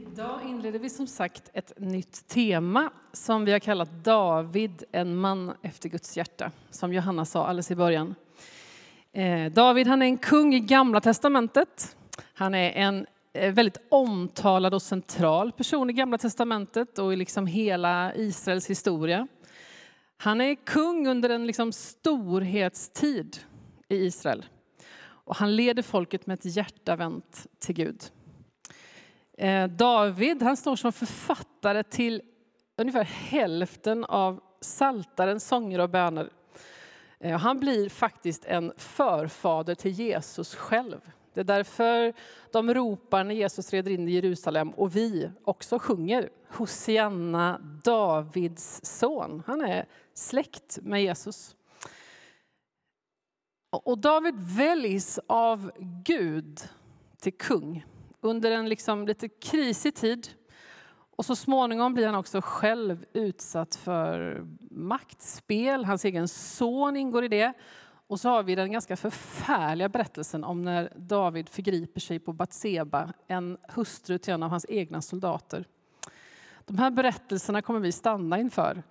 Idag inleder vi som sagt ett nytt tema som vi har kallat David, en man efter Guds hjärta, som Johanna sa alldeles i början. Eh, David han är en kung i Gamla testamentet. Han är en eh, väldigt omtalad och central person i Gamla testamentet och i liksom hela Israels historia. Han är kung under en liksom storhetstid i Israel. Och han leder folket med ett hjärta vänt till Gud. Eh, David han står som författare till ungefär hälften av Saltarens sånger och böner. Eh, han blir faktiskt en förfader till Jesus själv. Det är därför de ropar när Jesus reder in i Jerusalem och vi också sjunger Hosianna, Davids son. Han är släkt med Jesus. Och David väljs av Gud till kung under en liksom lite krisig tid. Och så småningom blir han också själv utsatt för maktspel. Hans egen son ingår i det. Och så har vi den ganska förfärliga berättelsen om när David förgriper sig på Batseba, en hustru till en av hans egna soldater. De här berättelserna kommer vi stanna inför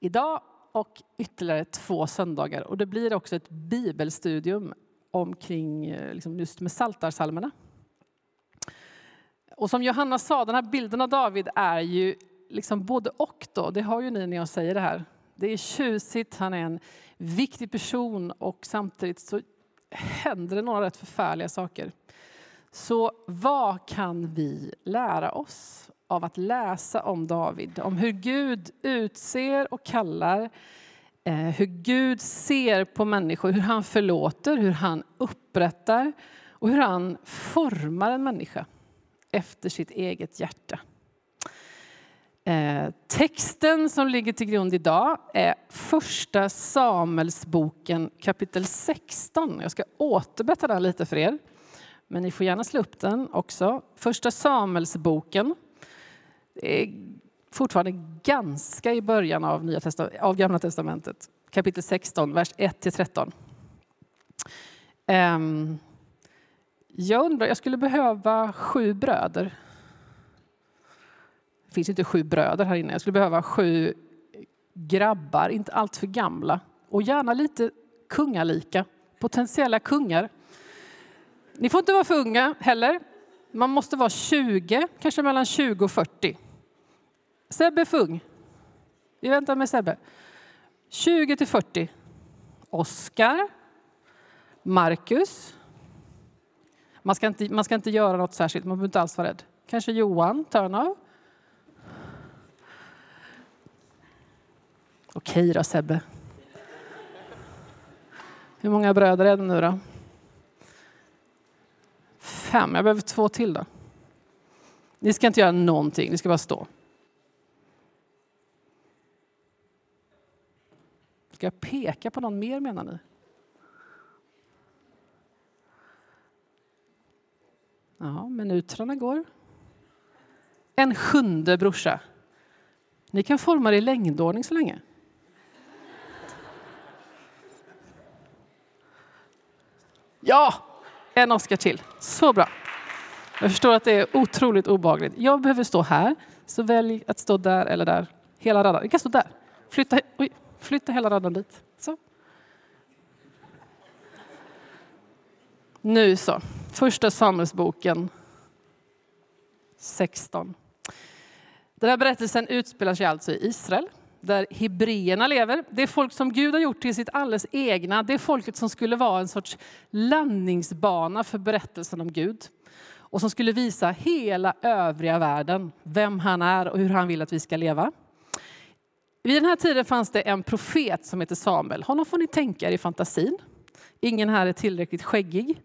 idag och ytterligare två söndagar. Och det blir också ett bibelstudium omkring eh, liksom just med saltarsalmerna. Och som Johanna sa, den här bilden av David är ju liksom både och. Då. Det har ju ni när jag säger det här. Det är tjusigt, han är en viktig person och samtidigt så händer det några rätt förfärliga saker. Så vad kan vi lära oss av att läsa om David? Om hur Gud utser och kallar, eh, hur Gud ser på människor, hur han förlåter, hur han upprättar och hur han formar en människa efter sitt eget hjärta. Eh, texten som ligger till grund idag är Första Samuelsboken kapitel 16. Jag ska återberätta den lite för er, men ni får gärna slå upp den också. Första Samuelsboken. Det är fortfarande ganska i början av, Nya Testament, av Gamla Testamentet. Kapitel 16, vers 1-13 jag undrar, jag skulle behöva sju bröder. Det finns inte sju bröder här inne. Jag skulle behöva sju grabbar, inte allt för gamla och gärna lite kungalika, potentiella kungar. Ni får inte vara för unga heller. Man måste vara 20, kanske mellan 20 och 40. Sebbe är för ung. Vi väntar med Sebbe. 20 till 40. Oskar. Marcus. Man ska, inte, man ska inte göra något särskilt, man behöver inte alls vara rädd. Kanske Johan Törnau? Okej då Sebbe. Hur många bröder är det nu då? Fem. Jag behöver två till då. Ni ska inte göra någonting, ni ska bara stå. Ska jag peka på någon mer menar ni? Ja, minuterna går. En sjunde brorsa. Ni kan forma det i längdordning så länge. Ja, en Oscar till. Så bra. Jag förstår att det är otroligt obehagligt. Jag behöver stå här, så välj att stå där eller där. Hela raden. Ni kan stå där. Flytta, oj, flytta hela raden dit. Så. Nu så. Första Samuelsboken 16. Den här berättelsen utspelar sig alltså i Israel, där hebreerna lever. Det är folk som Gud har gjort till sitt alldeles egna. Det är folket som skulle vara en sorts landningsbana för berättelsen om Gud och som skulle visa hela övriga världen vem han är och hur han vill att vi ska leva. Vid den här tiden fanns det en profet som heter Samuel. Honom får ni tänka er i fantasin. Ingen här är tillräckligt skäggig.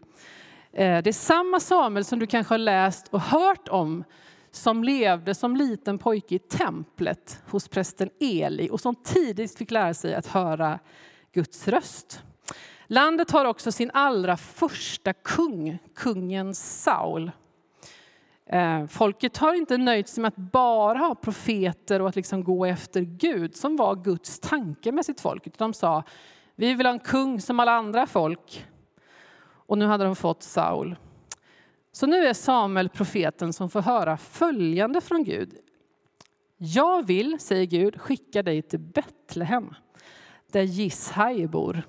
Eh, det är samma Samuel som du kanske har läst och hört om som levde som liten pojke i templet hos prästen Eli och som tidigt fick lära sig att höra Guds röst. Landet har också sin allra första kung, kungen Saul. Eh, folket har inte nöjt sig med att bara ha profeter och att liksom gå efter Gud som var Guds tanke med sitt folk. De sa vi vill ha en kung som alla andra folk och nu hade de fått Saul. Så nu är Samuel profeten som får höra följande från Gud. Jag vill, säger Gud, skicka dig till Betlehem där Jishaj bor.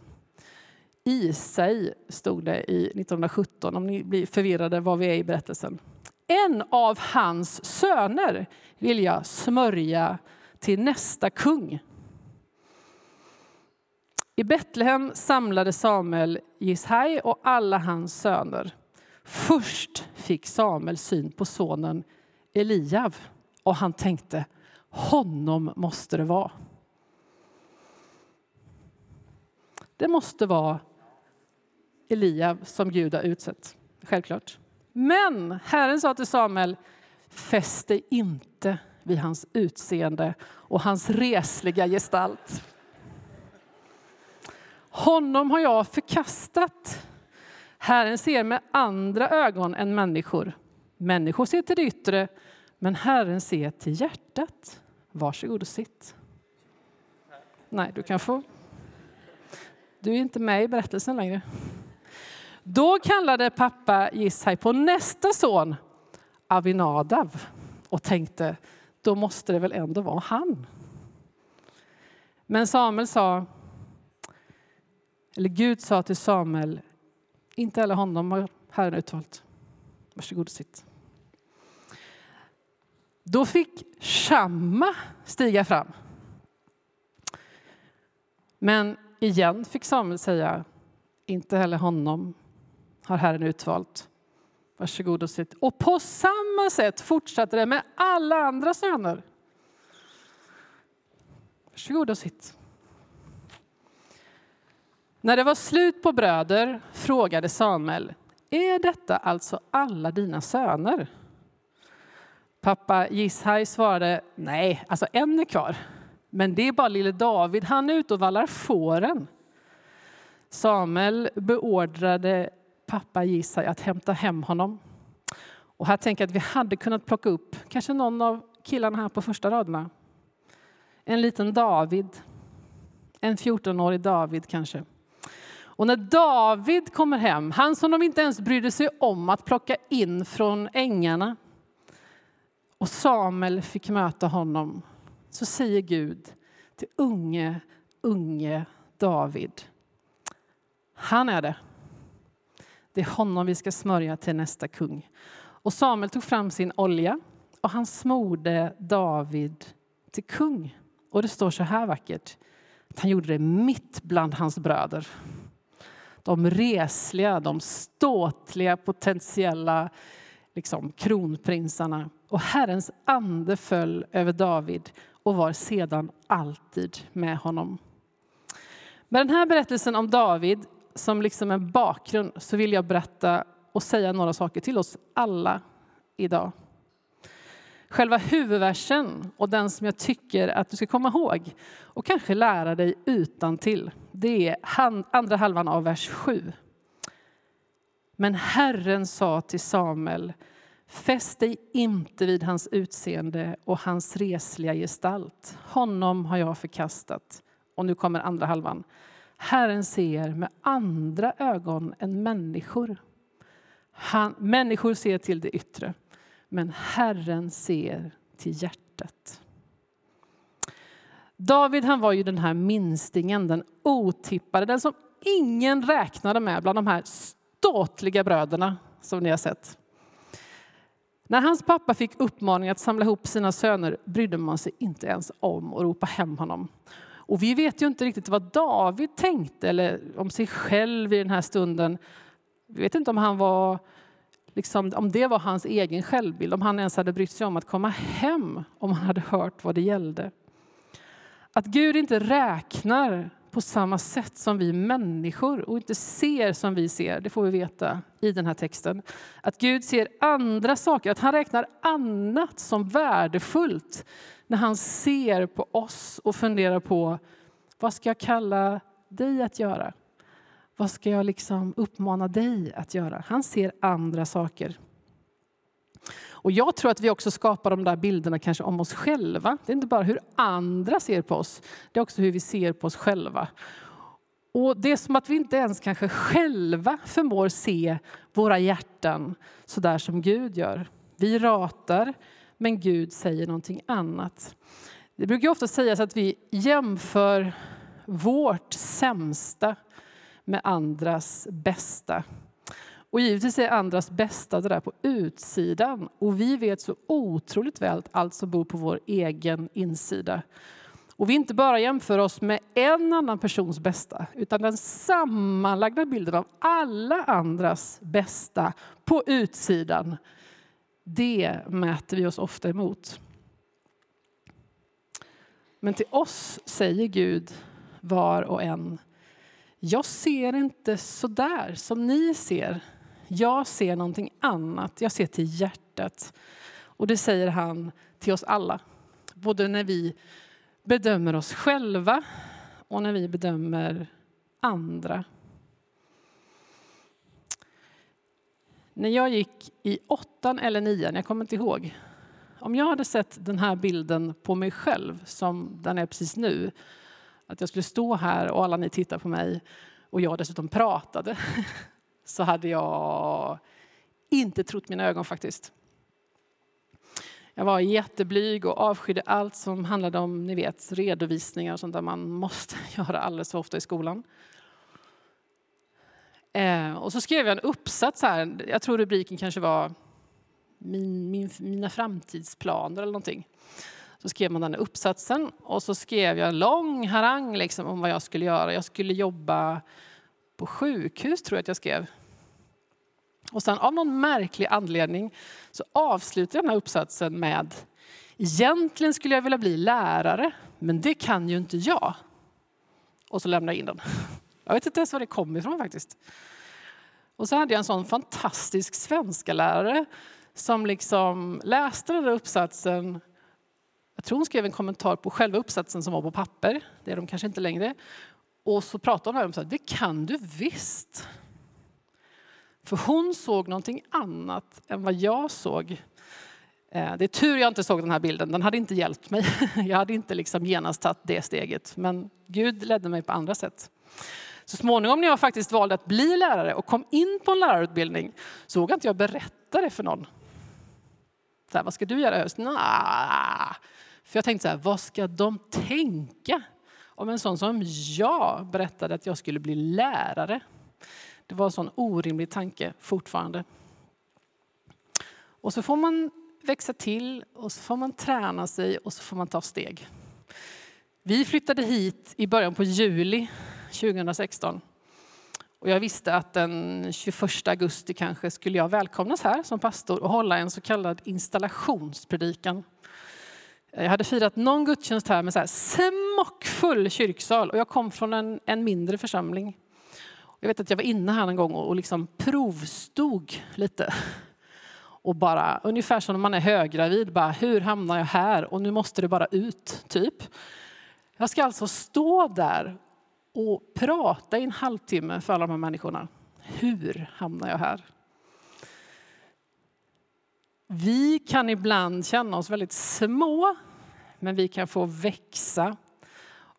Isai stod det i 1917, om ni blir förvirrade var vi är i berättelsen. En av hans söner vill jag smörja till nästa kung. I Betlehem samlade Samuel Jishaj och alla hans söner. Först fick Samuel syn på sonen Eliav och han tänkte, honom måste det vara. Det måste vara Eliav som Gud har utsett, självklart. Men Herren sa till Samuel, fäst dig inte vid hans utseende och hans resliga gestalt. Honom har jag förkastat. Herren ser med andra ögon än människor. Människor ser till det yttre, men Herren ser till hjärtat. Varsågod och sitt. Nej, du kan få. Du är inte med i berättelsen längre. Då kallade pappa Jishaj på nästa son Avinadav och tänkte, då måste det väl ändå vara han. Men Samuel sa, eller Gud sa till Samuel, inte heller honom har Herren utvalt. Varsågod och sitt. Då fick Shamma stiga fram. Men igen fick Samuel säga, inte heller honom har Herren utvalt. Varsågod och sitt. Och på samma sätt fortsatte det med alla andra söner. Varsågod och sitt. När det var slut på bröder frågade Samuel, är detta alltså alla dina söner? Pappa Jishaj svarade, nej, alltså en är kvar. Men det är bara lille David, han är ute och vallar fåren. Samuel beordrade pappa Jishaj att hämta hem honom. Och här tänker jag att vi hade kunnat plocka upp kanske någon av killarna här på första raderna. En liten David, en 14-årig David kanske. Och när David kommer hem, han som de inte ens brydde sig om att plocka in från ängarna och Samuel fick möta honom, så säger Gud till unge, unge David. Han är det. Det är honom vi ska smörja till nästa kung. Och Samuel tog fram sin olja och han smorde David till kung. Och det står så här vackert, att han gjorde det mitt bland hans bröder. De resliga, de ståtliga, potentiella liksom, kronprinsarna. Och Herrens ande föll över David och var sedan alltid med honom. Med den här berättelsen om David som liksom en bakgrund så vill jag berätta och säga några saker till oss alla idag. Själva huvudversen och den som jag tycker att du ska komma ihåg och kanske lära dig utan till. det är andra halvan av vers 7. Men Herren sa till Samuel, fäst dig inte vid hans utseende och hans resliga gestalt. Honom har jag förkastat. Och nu kommer andra halvan. Herren ser med andra ögon än människor. Han, människor ser till det yttre, men Herren ser till hjärtat. David han var ju den här minstingen, den otippade, den som ingen räknade med bland de här ståtliga bröderna som ni har sett. När hans pappa fick uppmaning att samla ihop sina söner brydde man sig inte ens om att ropa hem honom. Och vi vet ju inte riktigt vad David tänkte eller om sig själv i den här stunden. Vi vet inte om, han var, liksom, om det var hans egen självbild, om han ens hade brytt sig om att komma hem om han hade hört vad det gällde. Att Gud inte räknar på samma sätt som vi människor och inte ser som vi ser, det får vi veta i den här texten. Att Gud ser andra saker, att han räknar annat som värdefullt när han ser på oss och funderar på vad ska jag kalla dig att göra? Vad ska jag liksom uppmana dig att göra? Han ser andra saker. Och jag tror att vi också skapar de där bilderna kanske om oss själva. Det är inte bara hur andra ser på oss, det är också hur vi ser på oss själva. Och det är som att vi inte ens kanske själva förmår se våra hjärtan så där som Gud gör. Vi ratar, men Gud säger någonting annat. Det brukar ofta sägas att vi jämför vårt sämsta med andras bästa. Och givetvis är andras bästa det där på utsidan. Och vi vet så otroligt väl allt som bor på vår egen insida. Och vi inte bara jämför oss med en annan persons bästa utan den sammanlagda bilden av alla andras bästa på utsidan. Det mäter vi oss ofta emot. Men till oss säger Gud var och en jag ser inte så där som ni ser. Jag ser någonting annat. Jag ser till hjärtat. Och det säger han till oss alla. Både när vi bedömer oss själva och när vi bedömer andra. När jag gick i åttan eller nian, jag kommer inte ihåg. Om jag hade sett den här bilden på mig själv som den är precis nu. Att jag skulle stå här och alla ni tittar på mig och jag dessutom pratade. Så hade jag inte trott mina ögon faktiskt. Jag var jätteblyg och avskydde allt som handlade om ni vet, redovisningar och sånt där man måste göra alldeles för ofta i skolan. Eh, och så skrev jag en uppsats här. Jag tror rubriken kanske var min, min, Mina framtidsplaner eller någonting. Så skrev man den här uppsatsen och så skrev jag en lång harang liksom om vad jag skulle göra. Jag skulle jobba på sjukhus tror jag att jag skrev. Och sen av någon märklig anledning så avslutar jag den här uppsatsen med Egentligen skulle jag vilja bli lärare, men det kan ju inte jag. Och så lämnar jag in den. Jag vet inte ens var det kom ifrån faktiskt. Och så hade jag en sån fantastisk svenska lärare som liksom läste den där uppsatsen. Jag tror hon skrev en kommentar på själva uppsatsen som var på papper. Det är de kanske inte längre. Och så pratade hon om att det kan du visst. För hon såg någonting annat än vad jag såg. Eh, det är tur jag inte såg den här bilden, den hade inte hjälpt mig. Jag hade inte liksom genast tagit det steget, men Gud ledde mig på andra sätt. Så småningom när jag faktiskt valde att bli lärare och kom in på en lärarutbildning så vågade inte jag berätta det för någon. Så här, vad ska du göra i höst? Nah. För jag tänkte så här, vad ska de tänka om en sån som jag berättade att jag skulle bli lärare? Det var en sån orimlig tanke fortfarande. Och så får man växa till och så får man träna sig och så får man ta steg. Vi flyttade hit i början på juli 2016. Och jag visste att den 21 augusti kanske skulle jag välkomnas här som pastor och hålla en så kallad installationspredikan. Eh, jag hade firat någon gudstjänst här med så här smockfull kyrksal och jag kom från en, en mindre församling. Jag vet att jag var inne här en gång och liksom provstod lite. Och bara, ungefär som när man är höggravid, bara hur hamnar jag här? Och nu måste det bara ut, typ. Jag ska alltså stå där och prata i en halvtimme för alla de här människorna. Hur hamnar jag här? Vi kan ibland känna oss väldigt små, men vi kan få växa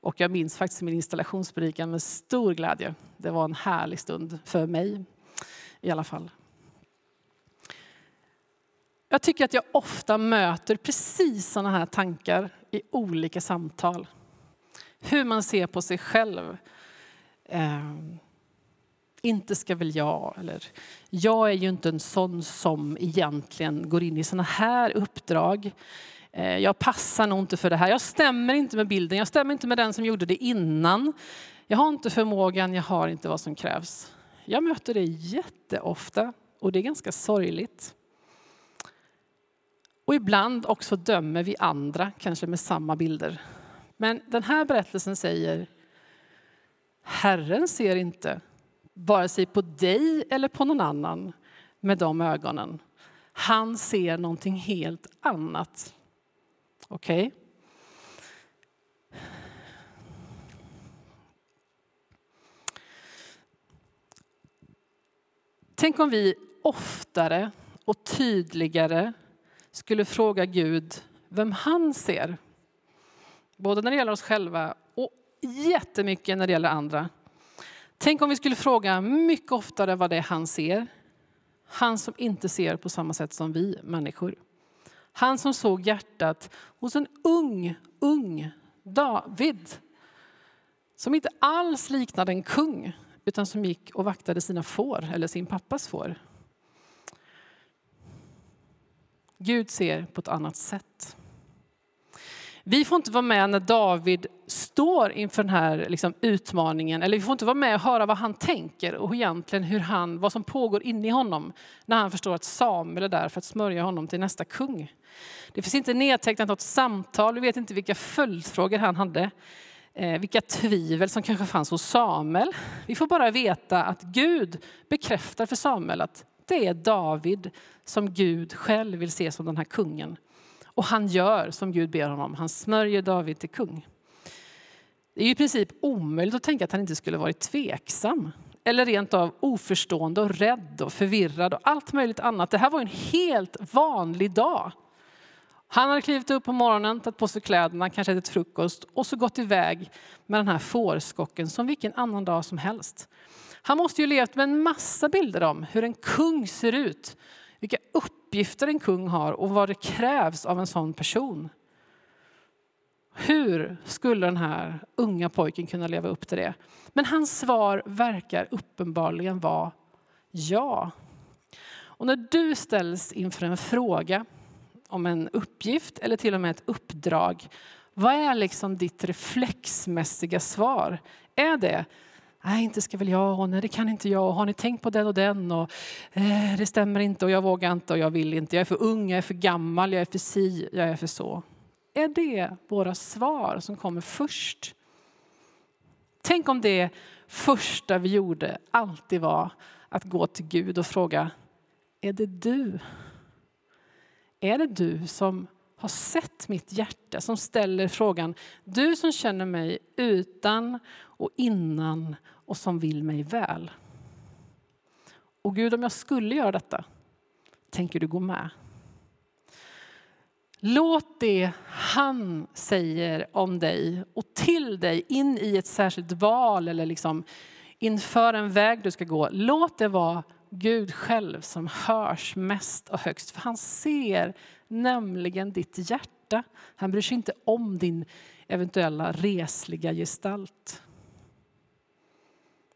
och jag minns faktiskt min installationspredikan med stor glädje. Det var en härlig stund för mig i alla fall. Jag tycker att jag ofta möter precis sådana här tankar i olika samtal. Hur man ser på sig själv. Ehm, inte ska väl jag, eller jag är ju inte en sån som egentligen går in i såna här uppdrag. Eh, jag passar nog inte för det här. Jag stämmer inte med bilden. Jag stämmer inte med den som gjorde det innan. Jag har inte förmågan, jag har inte vad som krävs. Jag möter det jätteofta och det är ganska sorgligt. Och ibland också dömer vi andra, kanske med samma bilder. Men den här berättelsen säger Herren ser inte vare sig på dig eller på någon annan med de ögonen. Han ser någonting helt annat. Okej? Okay? Tänk om vi oftare och tydligare skulle fråga Gud vem han ser. Både när det gäller oss själva och jättemycket när det gäller andra. Tänk om vi skulle fråga mycket oftare vad det är han ser. Han som inte ser på samma sätt som vi människor. Han som såg hjärtat hos en ung, ung David. Som inte alls liknade en kung, utan som gick och vaktade sina får, eller sin pappas får. Gud ser på ett annat sätt. Vi får inte vara med när David står inför den här liksom, utmaningen. Eller vi får inte vara med och höra vad han tänker och egentligen hur han, vad som pågår inne i honom när han förstår att Samuel är där för att smörja honom till nästa kung. Det finns inte nedtecknat något samtal, vi vet inte vilka följdfrågor han hade. Eh, vilka tvivel som kanske fanns hos Samuel. Vi får bara veta att Gud bekräftar för Samuel att det är David som Gud själv vill se som den här kungen. Och han gör som Gud ber honom, han smörjer David till kung. Det är i princip omöjligt att tänka att han inte skulle varit tveksam. Eller rent av oförstående och rädd och förvirrad och allt möjligt annat. Det här var en helt vanlig dag. Han hade klivit upp på morgonen, tagit på sig kläderna, kanske ätit frukost och så gått iväg med den här fårskocken som vilken annan dag som helst. Han måste ju levt med en massa bilder om hur en kung ser ut, vilka uppgifter en kung har och vad det krävs av en sån person. Hur skulle den här unga pojken kunna leva upp till det? Men hans svar verkar uppenbarligen vara ja. Och när du ställs inför en fråga om en uppgift eller till och med ett uppdrag, vad är liksom ditt reflexmässiga svar? Är det Nej, inte ska väl jag, och nej, det kan inte jag, har ni tänkt på den och den? Och, eh, det stämmer inte och jag vågar inte och jag vill inte, jag är för ung, jag är för gammal, jag är för si, jag är för så. Är det våra svar som kommer först? Tänk om det första vi gjorde alltid var att gå till Gud och fråga, är det du? Är det du som har sett mitt hjärta, som ställer frågan, du som känner mig utan och innan och som vill mig väl. Och Gud, om jag skulle göra detta, tänker du gå med? Låt det han säger om dig och till dig in i ett särskilt val eller liksom inför en väg du ska gå. Låt det vara Gud själv som hörs mest och högst. För han ser nämligen ditt hjärta. Han bryr sig inte om din eventuella resliga gestalt.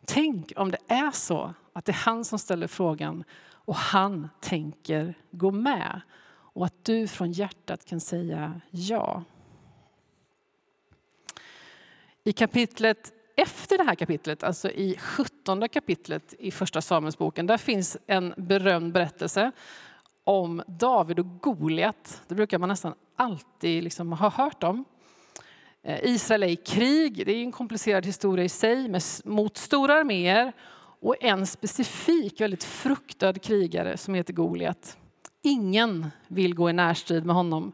Tänk om det är så att det är han som ställer frågan och han tänker gå med och att du från hjärtat kan säga ja. I kapitlet efter det här kapitlet, alltså i 17 kapitlet i första Samuelsboken, där finns en berömd berättelse om David och Goliat. Det brukar man nästan alltid liksom ha hört om. Eh, Israel är i krig, det är en komplicerad historia i sig, med, mot stora arméer och en specifik, väldigt fruktad krigare som heter Goliat. Ingen vill gå i närstrid med honom.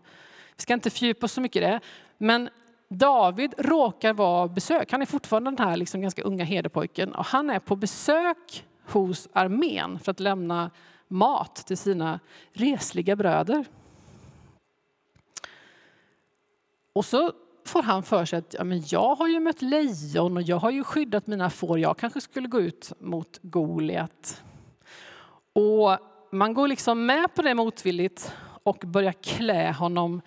Vi ska inte fördjupa oss så mycket i det, men David råkar vara besök. Han är fortfarande den här liksom ganska unga herdepojken och han är på besök hos armén för att lämna mat till sina resliga bröder. Och så får han för sig att ja, men jag har ju mött lejon och jag har ju skyddat mina får. Jag kanske skulle gå ut mot Goliat. Och man går liksom med på det motvilligt och börjar klä honom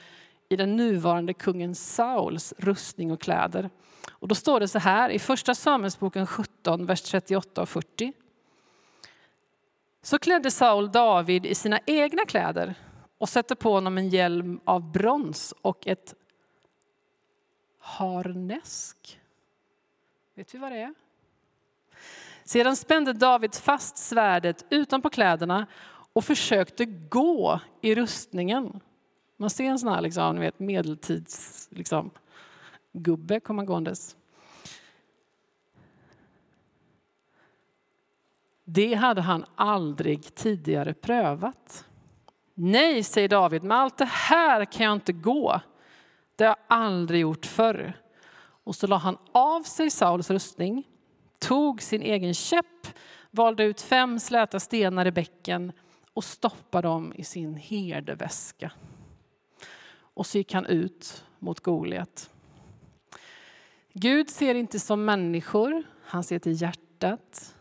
i den nuvarande kungen Sauls rustning och kläder. Och då står det så här i första Samuelsboken 17, vers 38 och 40. Så klädde Saul David i sina egna kläder och satte på honom en hjälm av brons och ett harnesk. Vet vi vad det är? Sedan spände David fast svärdet utanpå kläderna och försökte gå i rustningen. Man ser en sån här liksom, vet, medeltids liksom, gubbe komma gåendes. Det hade han aldrig tidigare prövat. Nej, säger David, med allt det här kan jag inte gå. Det har jag aldrig gjort förr. Och så la han av sig Sauls rustning, tog sin egen käpp, valde ut fem släta stenar i bäcken och stoppade dem i sin herdeväska. Och så gick han ut mot Goliat. Gud ser inte som människor, han ser till hjärtat.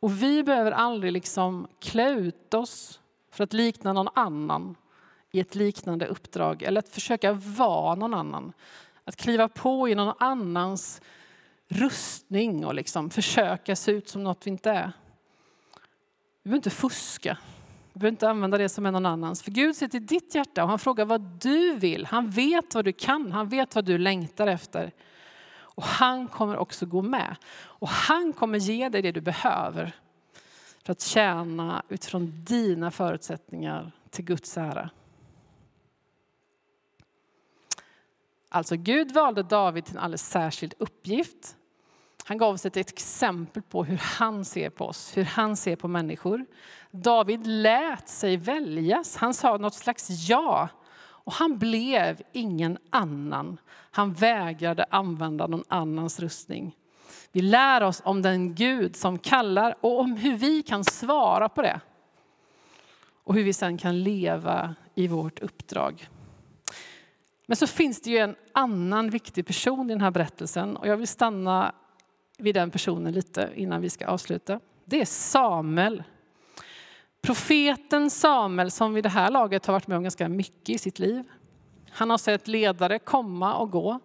Och vi behöver aldrig liksom klä ut oss för att likna någon annan i ett liknande uppdrag eller att försöka vara någon annan. Att kliva på i någon annans rustning och liksom försöka se ut som något vi inte är. Vi behöver inte fuska. Du behöver inte använda det som är någon annans. För Gud ser till ditt hjärta och han frågar vad du vill. Han vet vad du kan, han vet vad du längtar efter. Och han kommer också gå med. Och han kommer ge dig det du behöver för att tjäna utifrån dina förutsättningar till Guds ära. Alltså Gud valde David till en alldeles särskild uppgift. Han gav oss ett exempel på hur han ser på oss, hur han ser på människor. David lät sig väljas. Han sa något slags ja. Och han blev ingen annan. Han vägrade använda någon annans rustning. Vi lär oss om den Gud som kallar och om hur vi kan svara på det. Och hur vi sen kan leva i vårt uppdrag. Men så finns det ju en annan viktig person i den här berättelsen och jag vill stanna vid den personen lite innan vi ska avsluta. Det är Samuel. Profeten Samuel som vid det här laget har varit med om ganska mycket i sitt liv. Han har sett ledare komma och gå.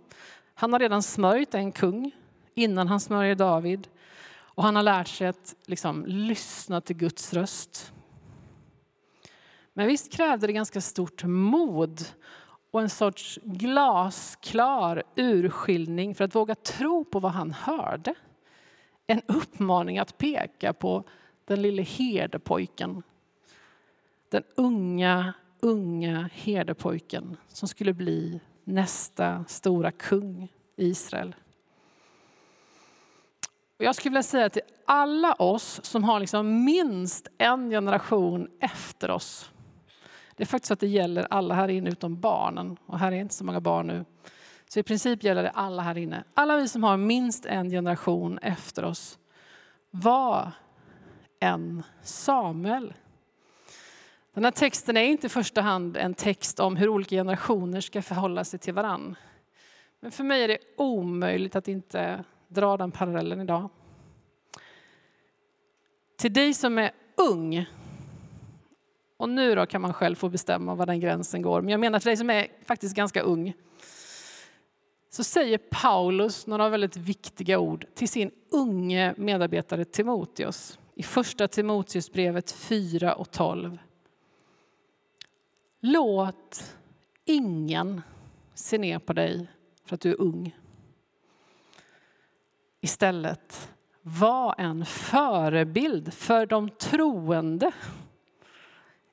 Han har redan smörjt en kung innan han smörjer David. Och han har lärt sig att liksom, lyssna till Guds röst. Men visst krävde det ganska stort mod och en sorts glasklar urskiljning för att våga tro på vad han hörde. En uppmaning att peka på den lille herdepojken. Den unga, unga herdepojken som skulle bli nästa stora kung i Israel. Och jag skulle vilja säga till alla oss som har liksom minst en generation efter oss det är faktiskt så att det gäller alla här inne utom barnen. Och här är inte så många barn nu. Så i princip gäller det alla här inne. Alla vi som har minst en generation efter oss. Var en Samuel. Den här texten är inte i första hand en text om hur olika generationer ska förhålla sig till varann. Men för mig är det omöjligt att inte dra den parallellen idag. Till dig som är ung och nu då kan man själv få bestämma var den gränsen går. Men jag menar till dig som är faktiskt ganska ung. Så säger Paulus några väldigt viktiga ord till sin unge medarbetare Timoteus i första Timoteusbrevet 4 och 12. Låt ingen se ner på dig för att du är ung. Istället, var en förebild för de troende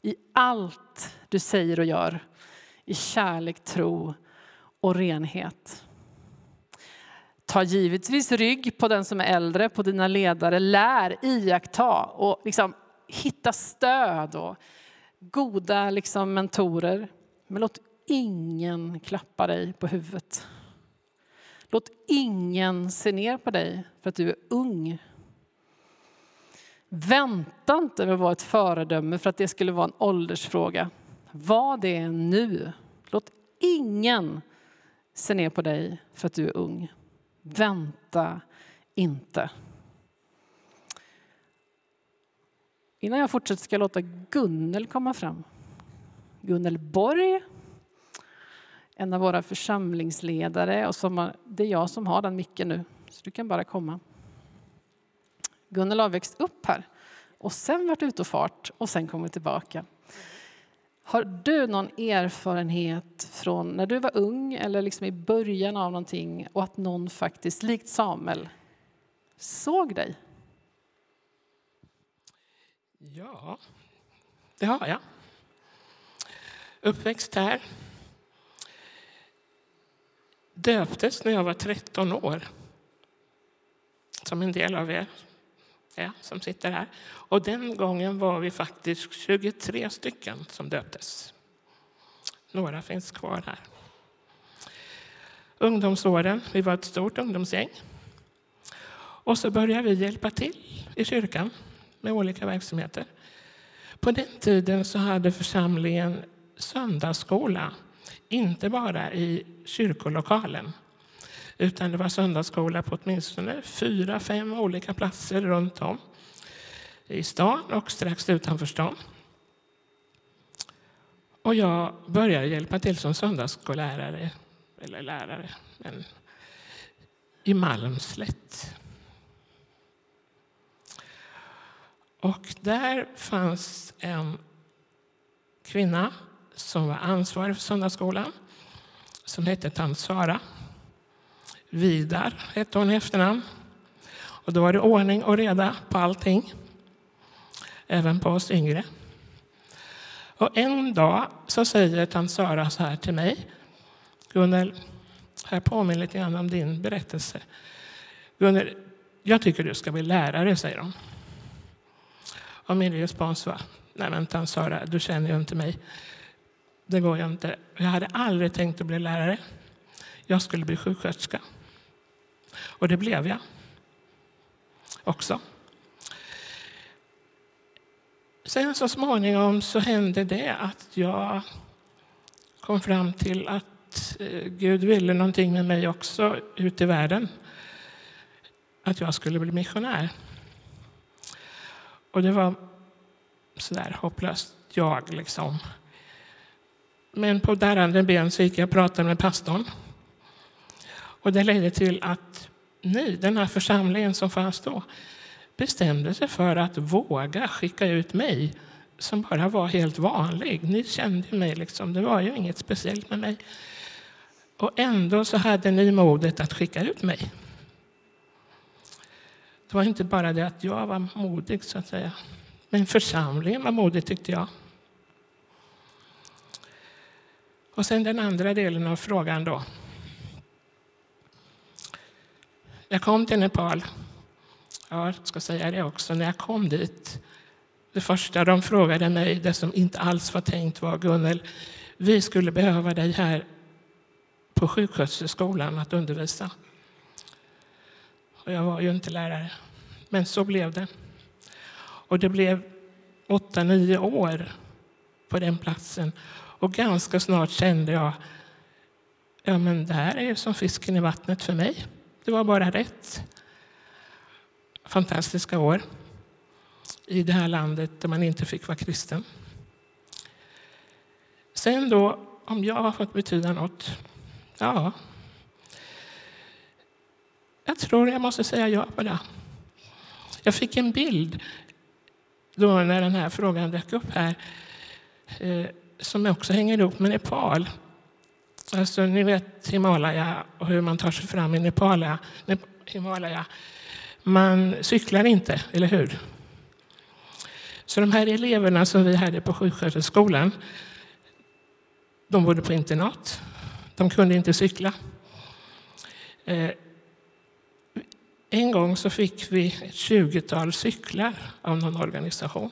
i allt du säger och gör, i kärlek, tro och renhet. Ta givetvis rygg på den som är äldre, på dina ledare. Lär, iaktta och liksom hitta stöd och goda liksom mentorer. Men låt ingen klappa dig på huvudet. Låt ingen se ner på dig för att du är ung Vänta inte med att vara ett föredöme för att det skulle vara en åldersfråga. Var det nu. Låt ingen se ner på dig för att du är ung. Vänta inte. Innan jag fortsätter ska jag låta Gunnel komma fram. Gunnel Borg, en av våra församlingsledare. Och som, det är jag som har den micken nu, så du kan bara komma. Gunnel har växt upp här och sen varit ute och fart och sen kommit tillbaka. Har du någon erfarenhet från när du var ung eller liksom i början av någonting och att någon faktiskt, likt Samuel, såg dig? Ja, det har jag. Uppväxt här. Döptes när jag var 13 år. Som en del av er ja, som sitter här. Och den gången var vi faktiskt 23 stycken som döptes. Några finns kvar här. Ungdomsåren, vi var ett stort ungdomsgäng. Och så började vi hjälpa till i kyrkan med olika verksamheter. På den tiden så hade församlingen söndagsskola, inte bara i kyrkolokalen utan det var söndagsskola på åtminstone fyra, fem olika platser runt om i stan och strax utanför stan. Och jag började hjälpa till som söndagsskollärare, eller lärare, men i Malmslätt. Och där fanns en kvinna som var ansvarig för söndagsskolan som hette tant Sara. Vidar hette hon i efternamn. Och då var det ordning och reda på allting, även på oss yngre. Och en dag så säger tant Sara så här till mig. Gunnel, här påminner lite grann om din berättelse. Gunnel, jag tycker du ska bli lärare, säger hon. Och min respons var, nej men tant Sara, du känner ju inte mig. Det går ju inte. Jag hade aldrig tänkt att bli lärare. Jag skulle bli sjuksköterska. Och det blev jag också. Sen så småningom så hände det att jag kom fram till att eh, Gud ville någonting med mig också ute i världen. Att jag skulle bli missionär. Och det var sådär hopplöst jag liksom. Men på darrande ben så gick jag och pratade med pastorn. Och det ledde till att ni, den här församlingen som fanns då, bestämde sig för att våga skicka ut mig som bara var helt vanlig. Ni kände mig, liksom. det var ju inget speciellt med mig. Och ändå så hade ni modet att skicka ut mig. Det var inte bara det att jag var modig, så att säga. Men församlingen var modig, tyckte jag. Och sen den andra delen av frågan då. Jag kom till Nepal. Jag ska säga det också, när jag kom dit. Det första de frågade mig, det som inte alls var tänkt var Gunnel, vi skulle behöva dig här på sjuksköterskeskolan att undervisa. Och jag var ju inte lärare, men så blev det. Och det blev åtta, nio år på den platsen. Och ganska snart kände jag, ja men det här är ju som fisken i vattnet för mig. Det var bara rätt. Fantastiska år i det här landet där man inte fick vara kristen. Sen då, om jag har fått betyda något? Ja. Jag tror jag måste säga ja på det. Jag fick en bild då när den här frågan dök upp här eh, som också hänger ihop med Nepal. Alltså, alltså, ni vet Himalaya och hur man tar sig fram i Nepal. Himalaya. Man cyklar inte, eller hur? Så de här eleverna som vi hade på sjuksköterskeskolan, de bodde på internat. De kunde inte cykla. Eh, en gång så fick vi ett tjugotal cyklar av någon organisation.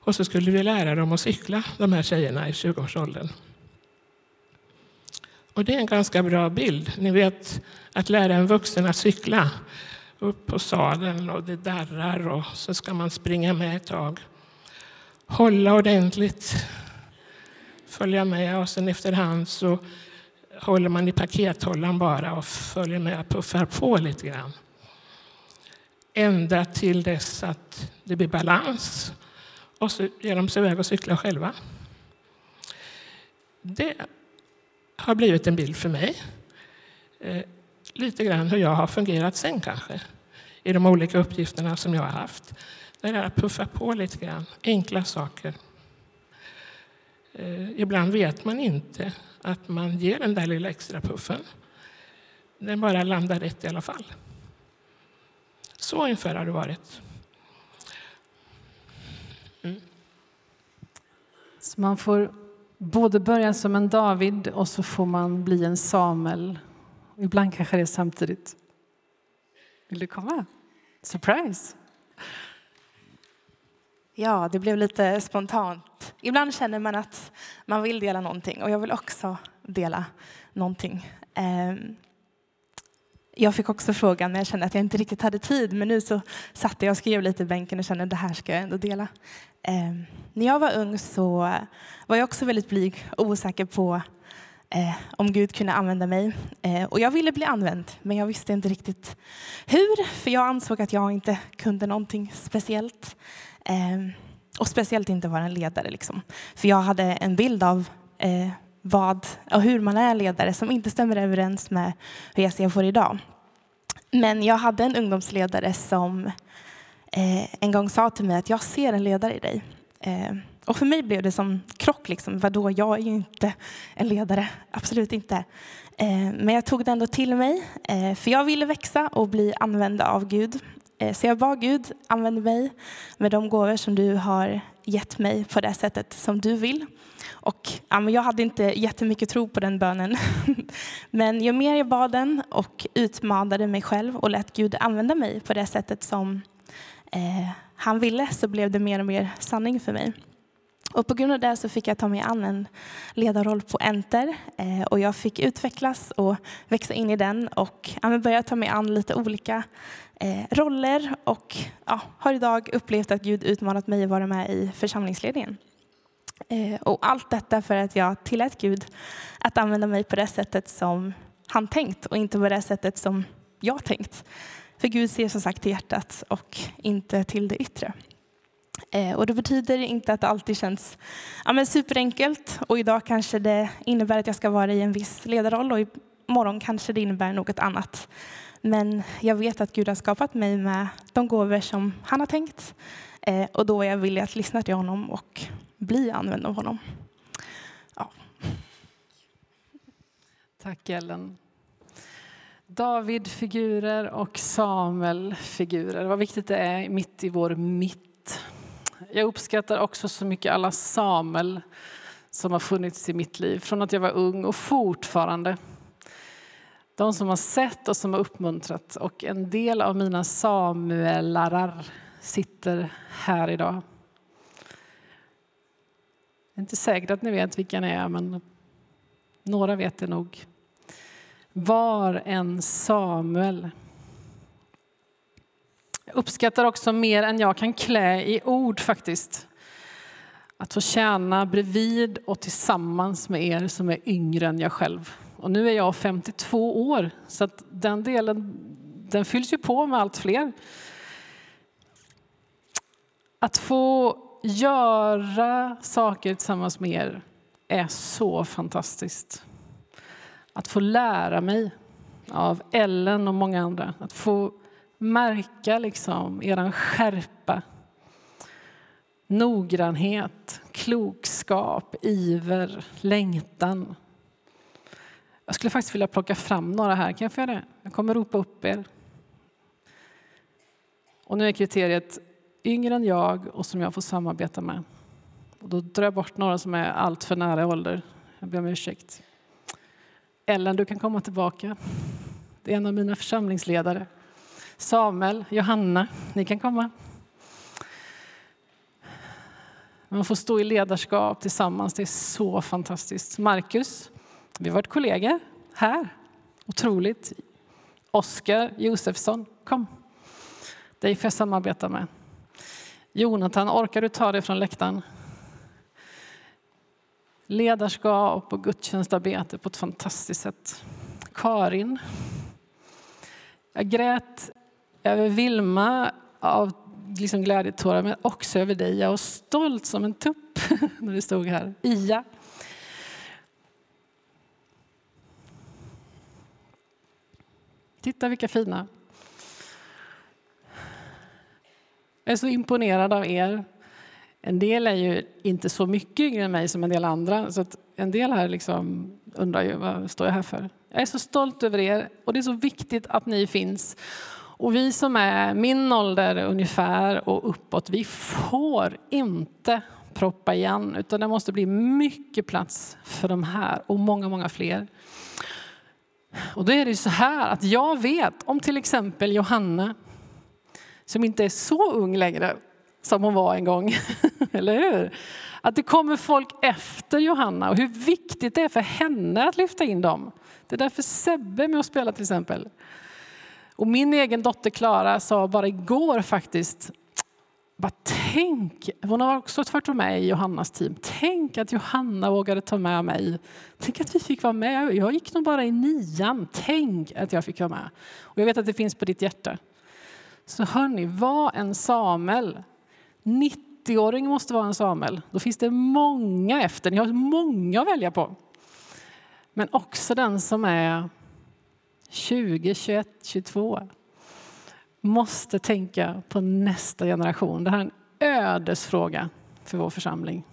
Och så skulle vi lära dem att cykla, de här tjejerna i 20-årsåldern. Och det är en ganska bra bild. Ni vet att lära en vuxen att cykla upp på sadeln och det darrar och så ska man springa med ett tag. Hålla ordentligt, följa med och sen efterhand så håller man i pakethållaren bara och följer med och puffar på lite grann. Ända till dess att det blir balans och så ger de sig iväg och cyklar själva. Det har blivit en bild för mig. Eh, lite grann hur jag har fungerat sen kanske i de olika uppgifterna som jag har haft. Det är att puffa på lite grann, enkla saker. Eh, ibland vet man inte att man ger den där lilla extra puffen. Den bara landar rätt i alla fall. Så ungefär har det varit. Mm. Så man får både börja som en David och så får man bli en Samuel. Ibland kanske det är samtidigt. Vill du komma? Surprise! Ja, det blev lite spontant. Ibland känner man att man vill dela någonting och jag vill också dela någonting. Ehm, jag fick också frågan, när jag kände att jag inte riktigt hade tid. Men nu så satte jag och skrev lite i bänken och kände att det här ska jag ändå dela. Eh, när jag var ung så var jag också väldigt blyg och osäker på eh, om Gud kunde använda mig. Eh, och jag ville bli använd, men jag visste inte riktigt hur, för jag ansåg att jag inte kunde någonting speciellt. Eh, och speciellt inte vara en ledare. Liksom. För jag hade en bild av eh, vad och hur man är ledare som inte stämmer överens med hur jag ser på det idag. Men jag hade en ungdomsledare som eh, en gång sa till mig att jag ser en ledare i dig. Eh, och för mig blev det som krock. Liksom. Vadå, jag är ju inte en ledare. Absolut inte. Eh, men jag tog det ändå till mig. Eh, för jag ville växa och bli använd av Gud. Eh, så jag bad Gud, använd mig med de gåvor som du har gett mig på det sättet som du vill. Och, ja, jag hade inte jättemycket tro på den bönen. Men ju mer jag bad den och utmanade mig själv och lät Gud använda mig på det sättet som eh, han ville så blev det mer och mer sanning för mig. Och på grund av det så fick jag ta mig an en ledarroll på Enter eh, och jag fick utvecklas och växa in i den och börja ta mig an lite olika eh, roller och ja, har idag upplevt att Gud utmanat mig att vara med i församlingsledningen. Eh, och allt detta för att jag tillät Gud att använda mig på det sättet som han tänkt och inte på det sättet som jag tänkt. För Gud ser som sagt till hjärtat och inte till det yttre. Eh, och det betyder inte att det alltid känns ja, men superenkelt och idag kanske det innebär att jag ska vara i en viss ledarroll och imorgon kanske det innebär något annat. Men jag vet att Gud har skapat mig med de gåvor som han har tänkt eh, och då är jag villig att lyssna till honom och bli använd av honom. Ja. Tack Ellen. David-figurer och Samuel-figurer. Vad viktigt det är mitt i vår mitt. Jag uppskattar också så mycket alla Samuel som har funnits i mitt liv från att jag var ung och fortfarande. De som har sett och som har uppmuntrat. Och en del av mina Samuelarar sitter här idag. Det är inte säkert att ni vet vilka ni är, men några vet det nog. Var en Samuel. Jag uppskattar också mer än jag kan klä i ord faktiskt. Att få tjäna bredvid och tillsammans med er som är yngre än jag själv. Och nu är jag 52 år, så att den delen den fylls ju på med allt fler. Att få göra saker tillsammans med er är så fantastiskt. Att få lära mig av Ellen och många andra. Att få märka liksom er skärpa, noggrannhet, klokskap, iver, längtan. Jag skulle faktiskt vilja plocka fram några här. Kan jag få göra det? Jag kommer ropa upp er. Och nu är kriteriet yngre än jag och som jag får samarbeta med. Och då drar jag bort några som är allt för nära ålder. Jag ber om ursäkt. Ellen, du kan komma tillbaka. Det är en av mina församlingsledare. Samuel, Johanna, ni kan komma. Man får stå i ledarskap tillsammans, det är så fantastiskt. Marcus, vi har varit kollegor här. Otroligt. Oskar Josefsson, kom. Dig får jag samarbeta med. Jonathan, orkar du ta dig från läktaren? Ledarskap och gudstjänstarbete på ett fantastiskt sätt. Karin. Jag grät över Vilma av liksom glädjetårar, men också över dig. Jag var stolt som en tupp när du stod här. Ia. Titta vilka fina. Jag är så imponerad av er. En del är ju inte så mycket yngre än mig som en del andra. Så att en del här liksom undrar ju vad står jag här för. Jag är så stolt över er och det är så viktigt att ni finns. Och vi som är min ålder ungefär och uppåt, vi får inte proppa igen utan det måste bli mycket plats för de här och många, många fler. Och då är det så här att jag vet om till exempel Johanna som inte är så ung längre som hon var en gång. Eller hur? Att det kommer folk efter Johanna och hur viktigt det är för henne att lyfta in dem. Det är därför Sebbe är med och spelar till exempel. Och min egen dotter Klara sa bara igår faktiskt Bara tänk, hon har också varit med i Johannas team. Tänk att Johanna vågade ta med mig. Tänk att vi fick vara med. Jag gick nog bara i nian. Tänk att jag fick vara med. Och jag vet att det finns på ditt hjärta. Så hörni, var en Samuel. 90-åring måste vara en Samuel. Då finns det många efter. Ni har många att välja på. Men också den som är 20, 21, 22 måste tänka på nästa generation. Det här är en ödesfråga för vår församling.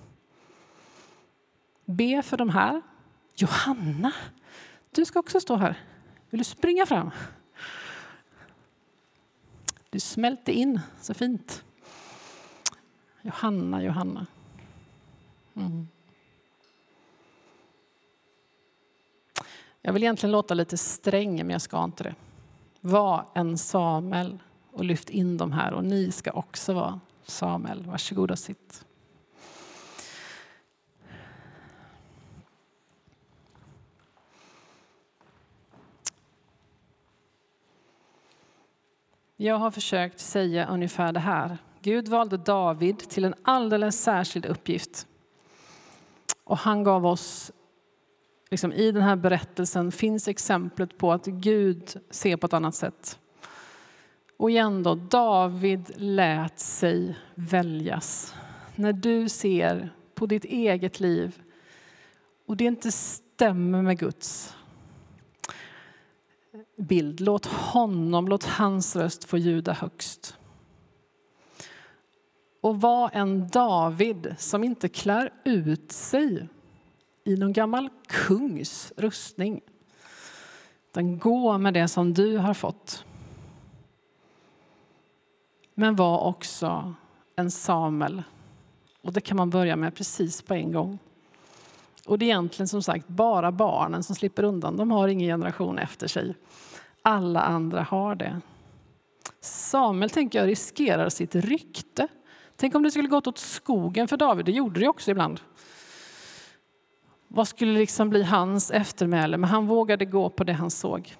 Be för de här. Johanna, du ska också stå här. Vill du springa fram? Du smälter in så fint. Johanna, Johanna. Mm. Jag vill egentligen låta lite sträng, men jag ska inte det. Var en Samuel och lyft in dem här. Och ni ska också vara Samuel. Varsågoda sitt. Jag har försökt säga ungefär det här. Gud valde David till en alldeles särskild uppgift. Och han gav oss, liksom, i den här berättelsen finns exemplet på att Gud ser på ett annat sätt. Och igen då, David lät sig väljas. När du ser på ditt eget liv och det inte stämmer med Guds bild, låt honom, låt hans röst få ljuda högst. Och var en David som inte klär ut sig i någon gammal kungs rustning. Utan gå med det som du har fått. Men var också en Samuel. Och det kan man börja med precis på en gång. Och det är egentligen som sagt bara barnen som slipper undan. De har ingen generation efter sig. Alla andra har det. Samuel tänker jag riskerar sitt rykte. Tänk om det skulle gått åt skogen för David, det gjorde det också ibland. Vad skulle liksom bli hans eftermäle? Men han vågade gå på det han såg.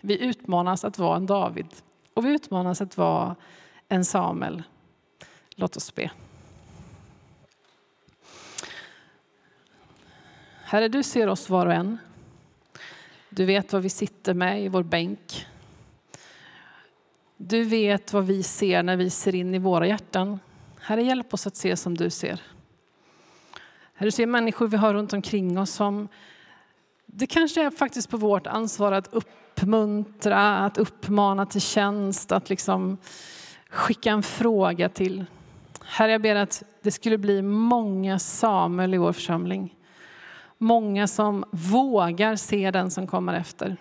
Vi utmanas att vara en David och vi utmanas att vara en Samuel. Låt oss be. Herre, du ser oss var och en. Du vet vad vi sitter med i vår bänk. Du vet vad vi ser när vi ser in i våra hjärtan. Herre, hjälp oss att se som du ser. Herre, du ser människor vi har runt omkring oss som det kanske är faktiskt på vårt ansvar att uppmuntra, att uppmana till tjänst, att liksom skicka en fråga till. Herre, jag ber att det skulle bli många Samuel i vår församling. Många som vågar se den som kommer efter.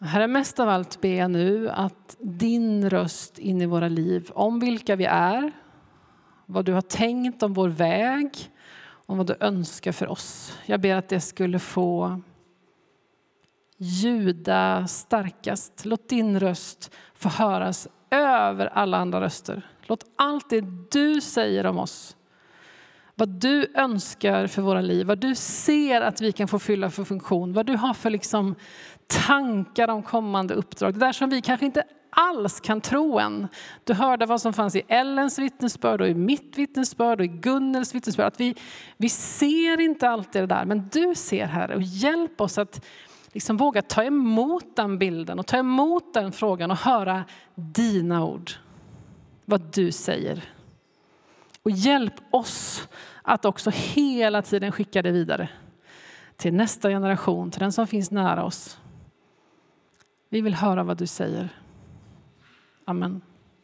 Herre, mest av allt ber jag nu att din röst in i våra liv, om vilka vi är, vad du har tänkt om vår väg, om vad du önskar för oss. Jag ber att det skulle få ljuda starkast. Låt din röst få höras över alla andra röster. Låt allt det du säger om oss, vad du önskar för våra liv, vad du ser att vi kan få fylla för funktion, vad du har för liksom tankar om kommande uppdrag. Det där som vi kanske inte alls kan tro en. Du hörde vad som fanns i Ellens vittnesbörd och i mitt vittnesbörd och i Gunnels vittnesbörd. Att vi, vi ser inte alltid det där, men du ser Herre och hjälp oss att liksom våga ta emot den bilden och ta emot den frågan och höra dina ord. Vad du säger. Och hjälp oss att också hela tiden skicka det vidare till nästa generation, till den som finns nära oss. Vi vill höra vad du säger. Amen.